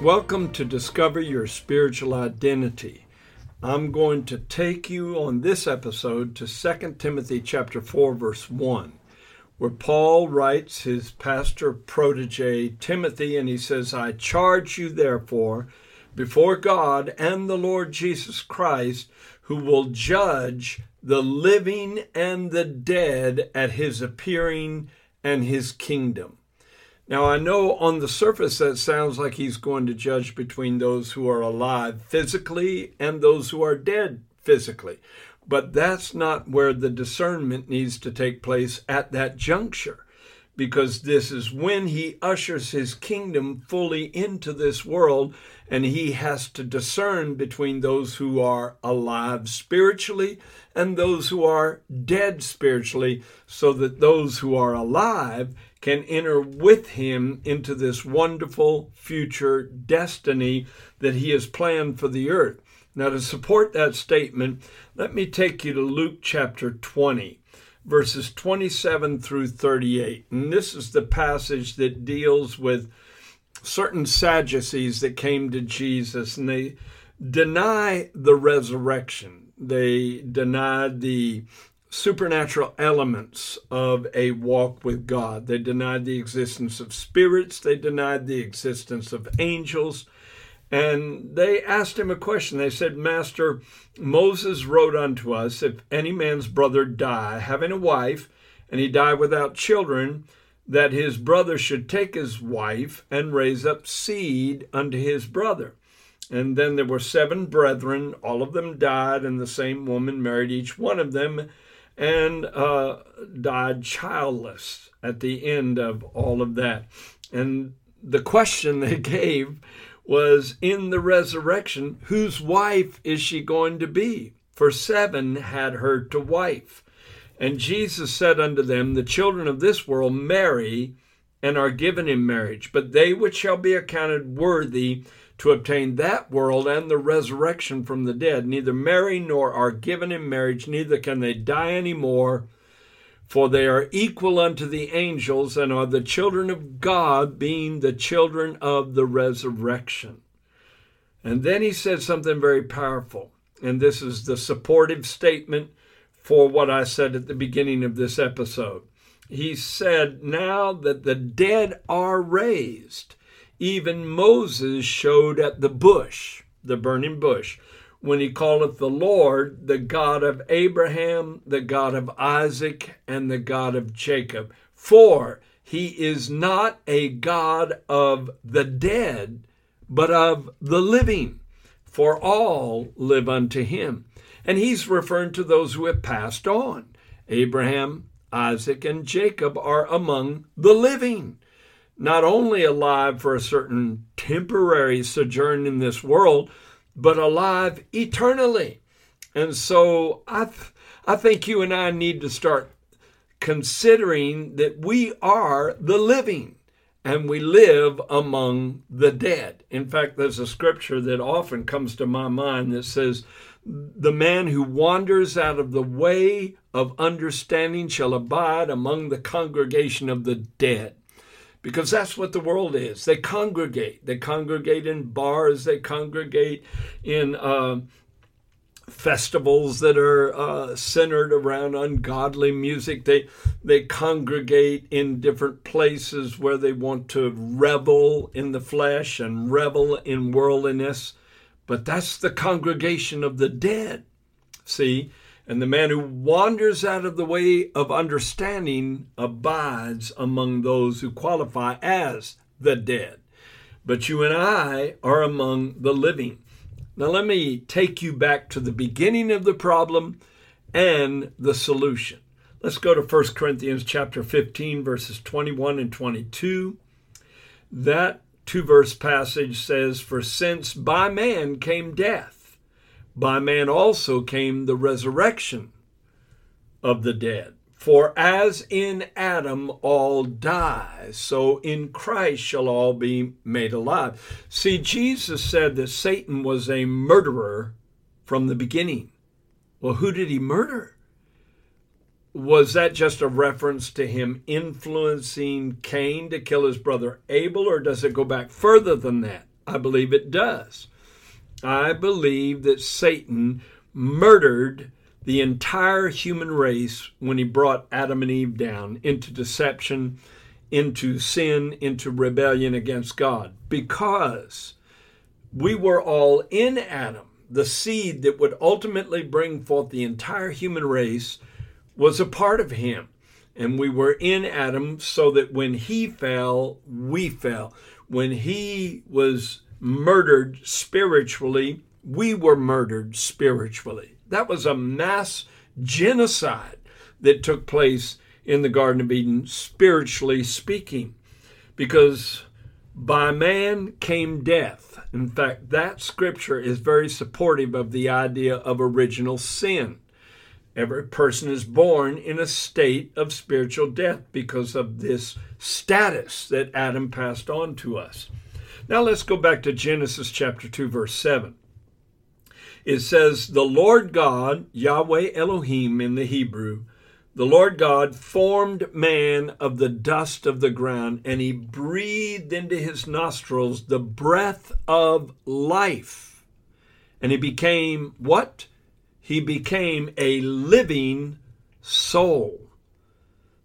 Welcome to Discover Your Spiritual Identity. I'm going to take you on this episode to 2 Timothy chapter 4 verse 1 where Paul writes his pastor protege Timothy and he says I charge you therefore before God and the Lord Jesus Christ who will judge the living and the dead at his appearing and his kingdom. Now, I know on the surface that sounds like he's going to judge between those who are alive physically and those who are dead physically. But that's not where the discernment needs to take place at that juncture, because this is when he ushers his kingdom fully into this world, and he has to discern between those who are alive spiritually and those who are dead spiritually, so that those who are alive can enter with him into this wonderful future destiny that he has planned for the earth. Now, to support that statement, let me take you to Luke chapter 20, verses 27 through 38. And this is the passage that deals with certain Sadducees that came to Jesus and they deny the resurrection. They denied the supernatural elements of a walk with God. They denied the existence of spirits, they denied the existence of angels. And they asked him a question. They said, Master, Moses wrote unto us, if any man's brother die, having a wife, and he die without children, that his brother should take his wife and raise up seed unto his brother. And then there were seven brethren, all of them died, and the same woman married each one of them and uh, died childless at the end of all of that. And the question they gave was in the resurrection, whose wife is she going to be? For seven had her to wife. And Jesus said unto them, The children of this world marry and are given in marriage, but they which shall be accounted worthy to obtain that world and the resurrection from the dead neither marry nor are given in marriage, neither can they die any more, for they are equal unto the angels and are the children of God, being the children of the resurrection. And then he said something very powerful, and this is the supportive statement for what I said at the beginning of this episode. He said, Now that the dead are raised, even Moses showed at the bush, the burning bush, when he calleth the Lord the God of Abraham, the God of Isaac, and the God of Jacob. For he is not a God of the dead, but of the living, for all live unto him. And he's referring to those who have passed on. Abraham, Isaac, and Jacob are among the living not only alive for a certain temporary sojourn in this world, but alive eternally. And so I, th- I think you and I need to start considering that we are the living and we live among the dead. In fact, there's a scripture that often comes to my mind that says, The man who wanders out of the way of understanding shall abide among the congregation of the dead because that's what the world is. They congregate. They congregate in bars. They congregate in uh, festivals that are uh, centered around ungodly music. They they congregate in different places where they want to revel in the flesh and revel in worldliness. But that's the congregation of the dead. See, and the man who wanders out of the way of understanding abides among those who qualify as the dead. But you and I are among the living. Now, let me take you back to the beginning of the problem and the solution. Let's go to 1 Corinthians chapter 15 verses 21 and 22. That two verse passage says, For since by man came death, by man also came the resurrection of the dead. For as in Adam all die, so in Christ shall all be made alive. See, Jesus said that Satan was a murderer from the beginning. Well, who did he murder? Was that just a reference to him influencing Cain to kill his brother Abel, or does it go back further than that? I believe it does. I believe that Satan murdered the entire human race when he brought Adam and Eve down into deception, into sin, into rebellion against God. Because we were all in Adam, the seed that would ultimately bring forth the entire human race was a part of him. And we were in Adam so that when he fell, we fell. When he was murdered spiritually, we were murdered spiritually. That was a mass genocide that took place in the Garden of Eden, spiritually speaking, because by man came death. In fact, that scripture is very supportive of the idea of original sin. Every person is born in a state of spiritual death because of this status that Adam passed on to us. Now let's go back to Genesis chapter 2, verse 7 it says, The Lord God, Yahweh Elohim in the Hebrew, the Lord God formed man of the dust of the ground, and he breathed into his nostrils the breath of life. And he became what? He became a living soul.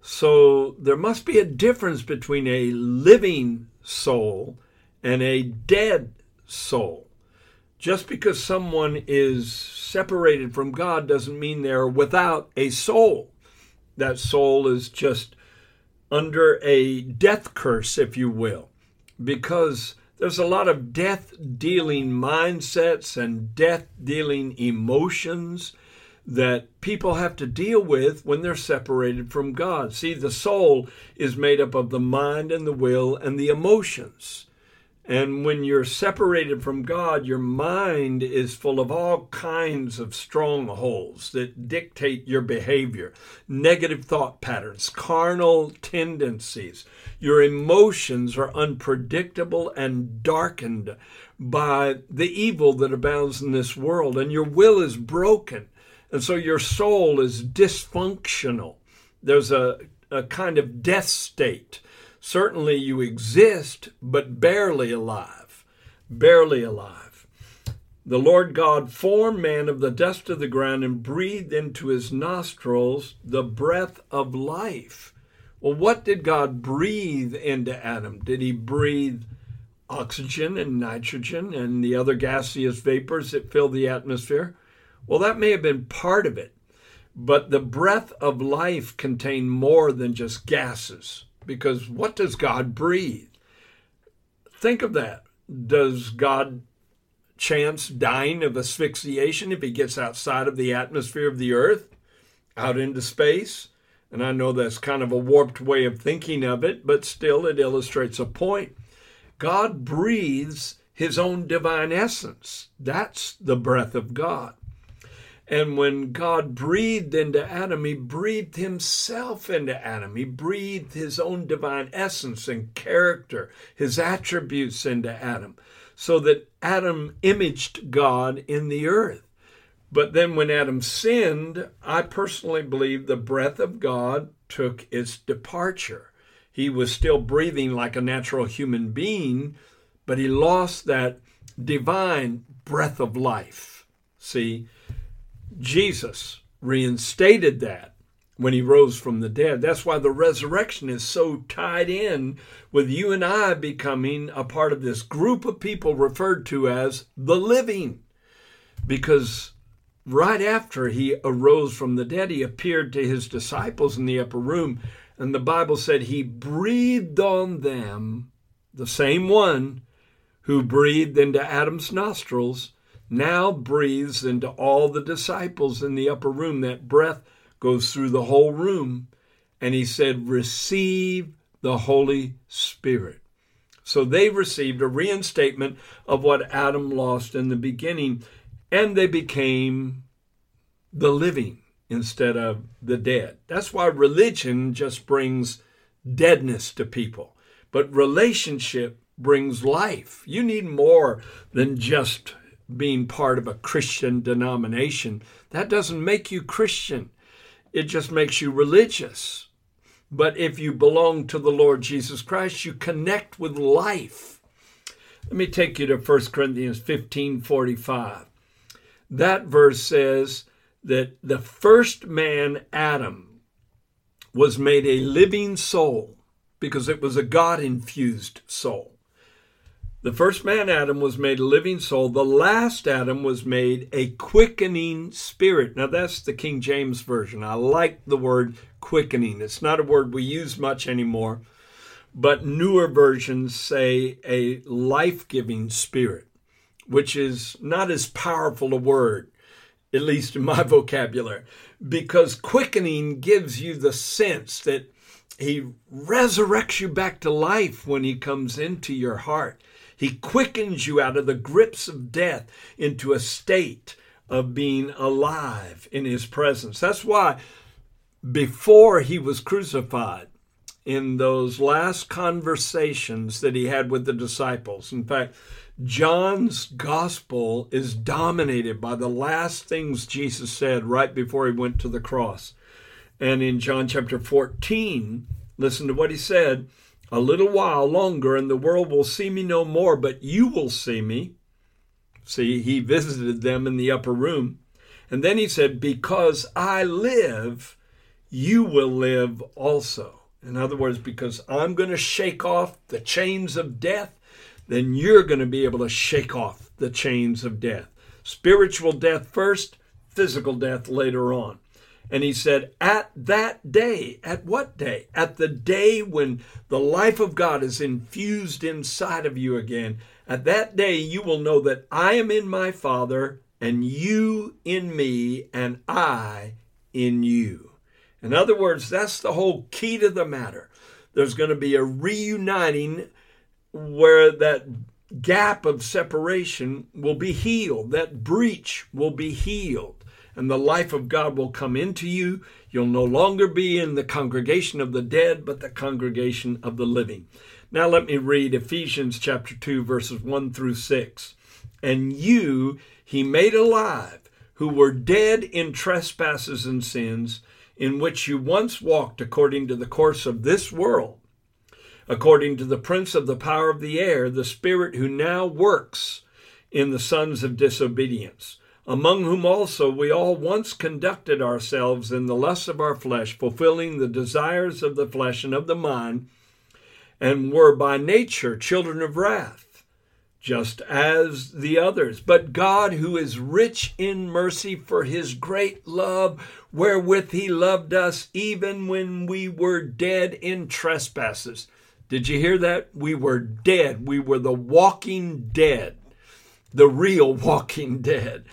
So there must be a difference between a living soul and a dead soul. Just because someone is separated from God doesn't mean they're without a soul. That soul is just under a death curse, if you will, because there's a lot of death dealing mindsets and death dealing emotions that people have to deal with when they're separated from God. See, the soul is made up of the mind and the will and the emotions. And when you're separated from God, your mind is full of all kinds of strongholds that dictate your behavior, negative thought patterns, carnal tendencies. Your emotions are unpredictable and darkened by the evil that abounds in this world, and your will is broken. And so your soul is dysfunctional. There's a, a kind of death state Certainly you exist, but barely alive. Barely alive. The Lord God formed man of the dust of the ground and breathed into his nostrils the breath of life. Well, what did God breathe into Adam? Did he breathe oxygen and nitrogen and the other gaseous vapors that fill the atmosphere? Well, that may have been part of it, but the breath of life contained more than just gases. Because what does God breathe? Think of that. Does God chance dying of asphyxiation if he gets outside of the atmosphere of the earth, out into space? And I know that's kind of a warped way of thinking of it, but still it illustrates a point. God breathes his own divine essence. That's the breath of God. And when God breathed into Adam, he breathed himself into Adam. He breathed his own divine essence and character, his attributes into Adam, so that Adam imaged God in the earth. But then when Adam sinned, I personally believe the breath of God took its departure. He was still breathing like a natural human being, but he lost that divine breath of life. See? Jesus reinstated that when he rose from the dead. That's why the resurrection is so tied in with you and I becoming a part of this group of people referred to as the living. Because right after he arose from the dead, he appeared to his disciples in the upper room. And the Bible said he breathed on them, the same one who breathed into Adam's nostrils now breathes into all the disciples in the upper room. That breath goes through the whole room. And he said, Receive the Holy Spirit. So they received a reinstatement of what Adam lost in the beginning, and they became the living instead of the dead. That's why religion just brings deadness to people, but relationship brings life. You need more than just being part of a Christian denomination. That doesn't make you Christian, it just makes you religious. But if you belong to the Lord Jesus Christ, you connect with life. Let me take you to 1 Corinthians 15 45. That verse says that the first man, Adam, was made a living soul because it was a God infused soul. The first man, Adam, was made a living soul. The last Adam was made a quickening spirit. Now, that's the King James Version. I like the word quickening. It's not a word we use much anymore, but newer versions say a life giving spirit, which is not as powerful a word, at least in my vocabulary, because quickening gives you the sense that he resurrects you back to life when he comes into your heart. He quickens you out of the grips of death into a state of being alive in His presence. That's why before He was crucified, in those last conversations that He had with the disciples, in fact, John's gospel is dominated by the last things Jesus said right before he went to the cross. And in John chapter 14, listen to what he said a little while longer, and the world will see me no more, but you will see me. See, he visited them in the upper room. And then he said, Because I live, you will live also. In other words, because I'm going to shake off the chains of death, then you're going to be able to shake off the chains of death. Spiritual death first, physical death later on. And he said, At that day, at what day? At the day when the life of God is infused inside of you again. At that day, you will know that I am in my Father, and you in me, and I in you. In other words, that's the whole key to the matter. There's going to be a reuniting where that gap of separation will be healed, that breach will be healed and the life of God will come into you. You'll no longer be in the congregation of the dead, but the congregation of the living. Now let me read Ephesians chapter 2, verses 1 through 6. And you he made alive, who were dead in trespasses and sins, in which you once walked according to the course of this world, according to the prince of the power of the air, the spirit who now works in the sons of disobedience among whom also we all once conducted ourselves in the lusts of our flesh, fulfilling the desires of the flesh and of the mind, and were by nature children of wrath, just as the others. But God, who is rich in mercy for his great love, wherewith he loved us, even when we were dead in trespasses. Did you hear that? We were dead. We were the walking dead the real walking dead.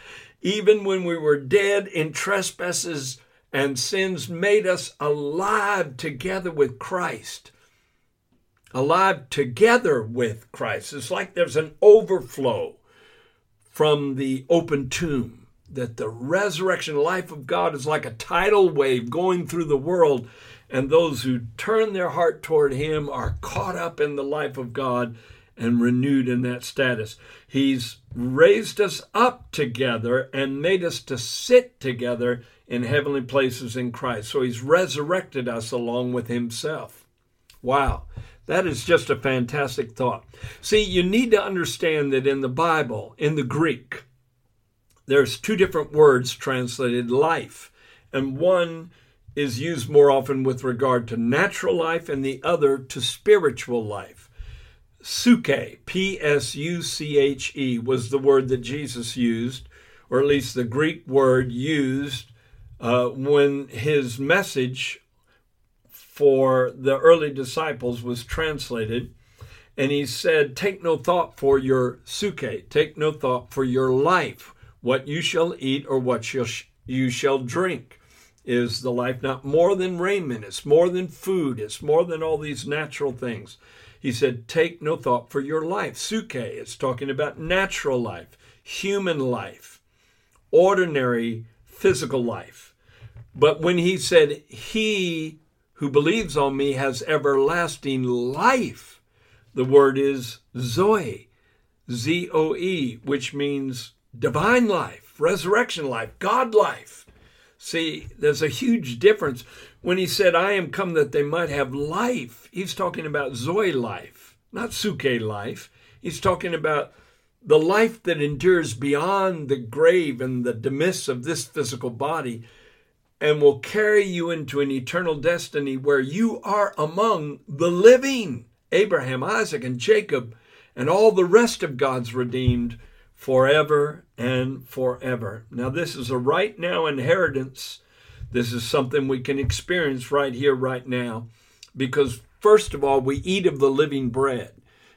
Even when we were dead in trespasses and sins, made us alive together with Christ. Alive together with Christ. It's like there's an overflow from the open tomb, that the resurrection life of God is like a tidal wave going through the world, and those who turn their heart toward Him are caught up in the life of God and renewed in that status. He's raised us up together and made us to sit together in heavenly places in Christ. So he's resurrected us along with himself. Wow. That is just a fantastic thought. See, you need to understand that in the Bible, in the Greek, there's two different words translated life, and one is used more often with regard to natural life and the other to spiritual life. Psuche, P S U C H E, was the word that Jesus used, or at least the Greek word used uh, when his message for the early disciples was translated. And he said, Take no thought for your psuche, take no thought for your life, what you shall eat or what you shall drink. Is the life not more than raiment? It's more than food. It's more than all these natural things. He said, Take no thought for your life. Psuche, it's talking about natural life, human life, ordinary physical life. But when he said, He who believes on me has everlasting life, the word is Zoe, Z O E, which means divine life, resurrection life, God life. See, there's a huge difference. When he said, I am come that they might have life, he's talking about Zoe life, not Psuche life. He's talking about the life that endures beyond the grave and the demise of this physical body and will carry you into an eternal destiny where you are among the living Abraham, Isaac, and Jacob, and all the rest of God's redeemed forever and forever. Now, this is a right now inheritance. This is something we can experience right here, right now, because first of all, we eat of the living bread.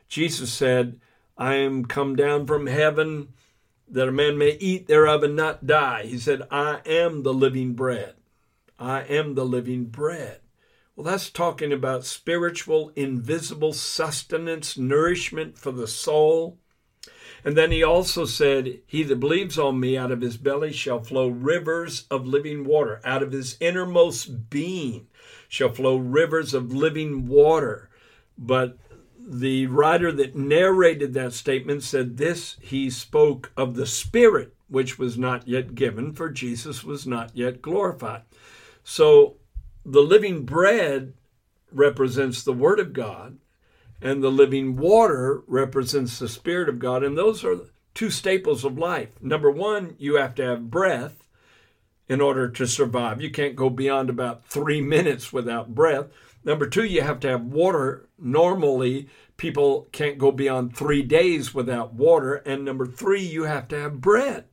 Jesus said, I am come down from heaven that a man may eat thereof and not die. He said, I am the living bread. I am the living bread. Well, that's talking about spiritual, invisible sustenance, nourishment for the soul. And then he also said, He that believes on me, out of his belly shall flow rivers of living water. Out of his innermost being shall flow rivers of living water. But the writer that narrated that statement said this he spoke of the Spirit, which was not yet given, for Jesus was not yet glorified. So the living bread represents the Word of God, and the living water represents the Spirit of God. And those are two staples of life. Number one, you have to have breath in order to survive. You can't go beyond about three minutes without breath. Number two, you have to have water. Normally, people can't go beyond three days without water. And number three, you have to have bread.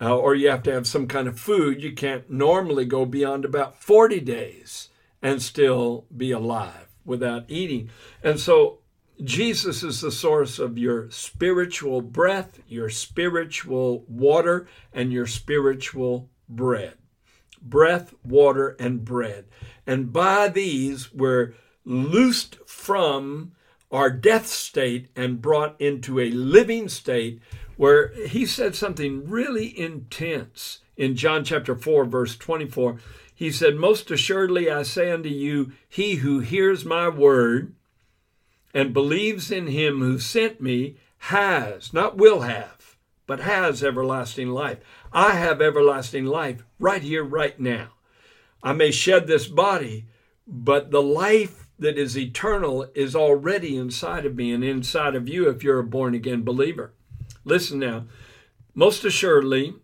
Uh, or you have to have some kind of food. You can't normally go beyond about 40 days and still be alive without eating. And so Jesus is the source of your spiritual breath, your spiritual water, and your spiritual bread. Breath, water, and bread. And by these, we're loosed from our death state and brought into a living state where he said something really intense in John chapter 4, verse 24. He said, Most assuredly I say unto you, he who hears my word and believes in him who sent me has, not will have, but has everlasting life. I have everlasting life right here, right now. I may shed this body, but the life that is eternal is already inside of me and inside of you if you're a born again believer. Listen now. Most assuredly,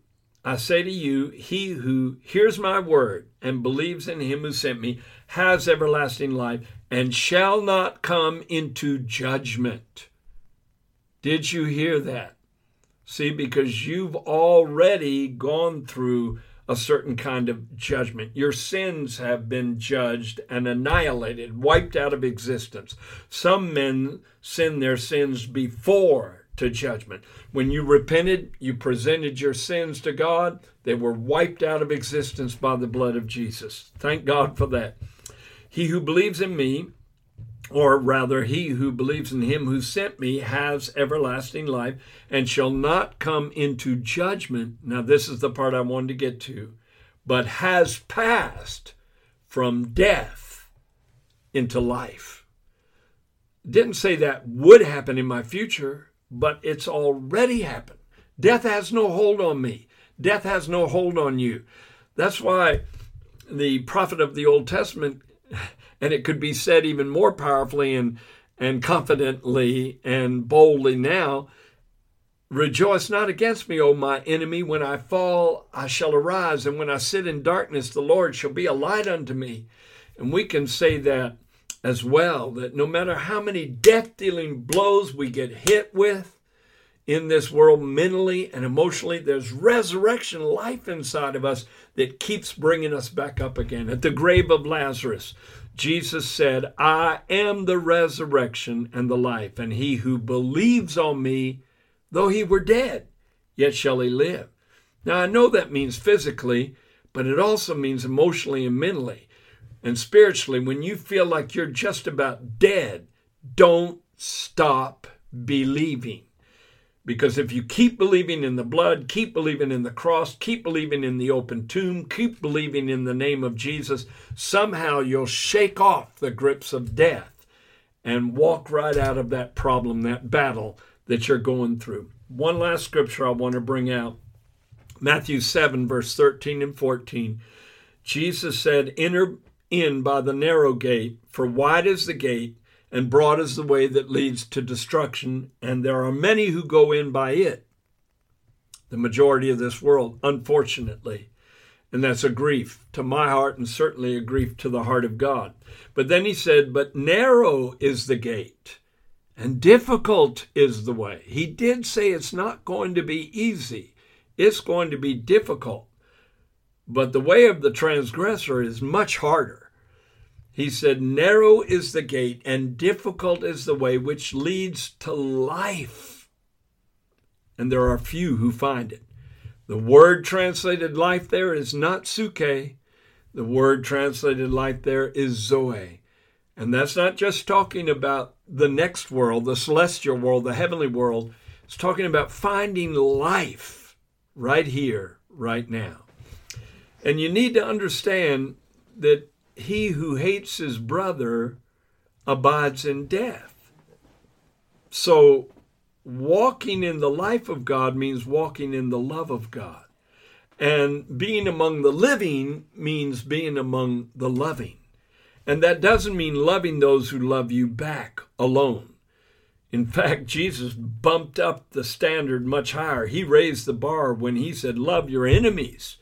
I say to you, he who hears my word and believes in him who sent me has everlasting life and shall not come into judgment. Did you hear that? See, because you've already gone through a certain kind of judgment. Your sins have been judged and annihilated, wiped out of existence. Some men sin their sins before to judgment. When you repented, you presented your sins to God, they were wiped out of existence by the blood of Jesus. Thank God for that. He who believes in me, or rather, he who believes in him who sent me has everlasting life and shall not come into judgment. Now, this is the part I wanted to get to, but has passed from death into life. Didn't say that would happen in my future but it's already happened. Death has no hold on me. Death has no hold on you. That's why the prophet of the Old Testament, and it could be said even more powerfully and, and confidently and boldly now, Rejoice not against me, O my enemy. When I fall, I shall arise, and when I sit in darkness, the Lord shall be a light unto me. And we can say that as well that no matter how many death dealing blows we get hit with in this world, mentally and emotionally, there's resurrection life inside of us that keeps bringing us back up again. At the grave of Lazarus, Jesus said, I am the resurrection and the life, and he who believes on me, though he were dead, yet shall he live. Now, I know that means physically, but it also means emotionally and mentally and spiritually, when you feel like you're just about dead, don't stop believing. Because if you keep believing in the blood, keep believing in the cross, keep believing in the open tomb, keep believing in the name of Jesus, somehow you'll shake off the grips of death and walk right out of that problem, that battle that you're going through. One last scripture I want to bring out Matthew 7, verse 13 and 14. Jesus said, Enter in by the narrow gate, for wide is the gate and broad is the way that leads to destruction, and there are many who go in by it. The majority of this world, unfortunately. And that's a grief to my heart and certainly a grief to the heart of God. But then he said, But narrow is the gate and difficult is the way. He did say it's not going to be easy, it's going to be difficult. But the way of the transgressor is much harder. He said, Narrow is the gate and difficult is the way which leads to life. And there are few who find it. The word translated life there is not psuche. The word translated life there is zoe. And that's not just talking about the next world, the celestial world, the heavenly world. It's talking about finding life right here, right now. And you need to understand that he who hates his brother abides in death. So, walking in the life of God means walking in the love of God. And being among the living means being among the loving. And that doesn't mean loving those who love you back alone. In fact, Jesus bumped up the standard much higher. He raised the bar when he said, Love your enemies,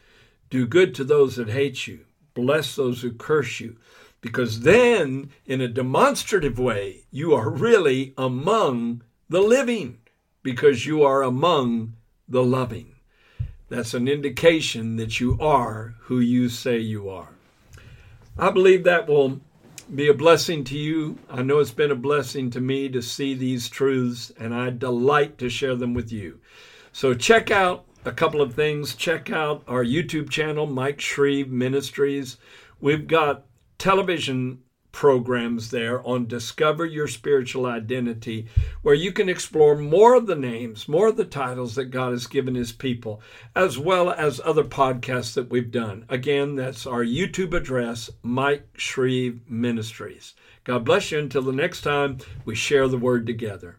do good to those that hate you, bless those who curse you. Because then, in a demonstrative way, you are really among the living, because you are among the loving. That's an indication that you are who you say you are. I believe that will be a blessing to you. I know it's been a blessing to me to see these truths, and I delight to share them with you. So check out a couple of things. Check out our YouTube channel, Mike Shreve Ministries. We've got television programs there on Discover Your Spiritual Identity, where you can explore more of the names, more of the titles that God has given His people, as well as other podcasts that we've done. Again, that's our YouTube address, Mike Shreve Ministries. God bless you until the next time we share the word together.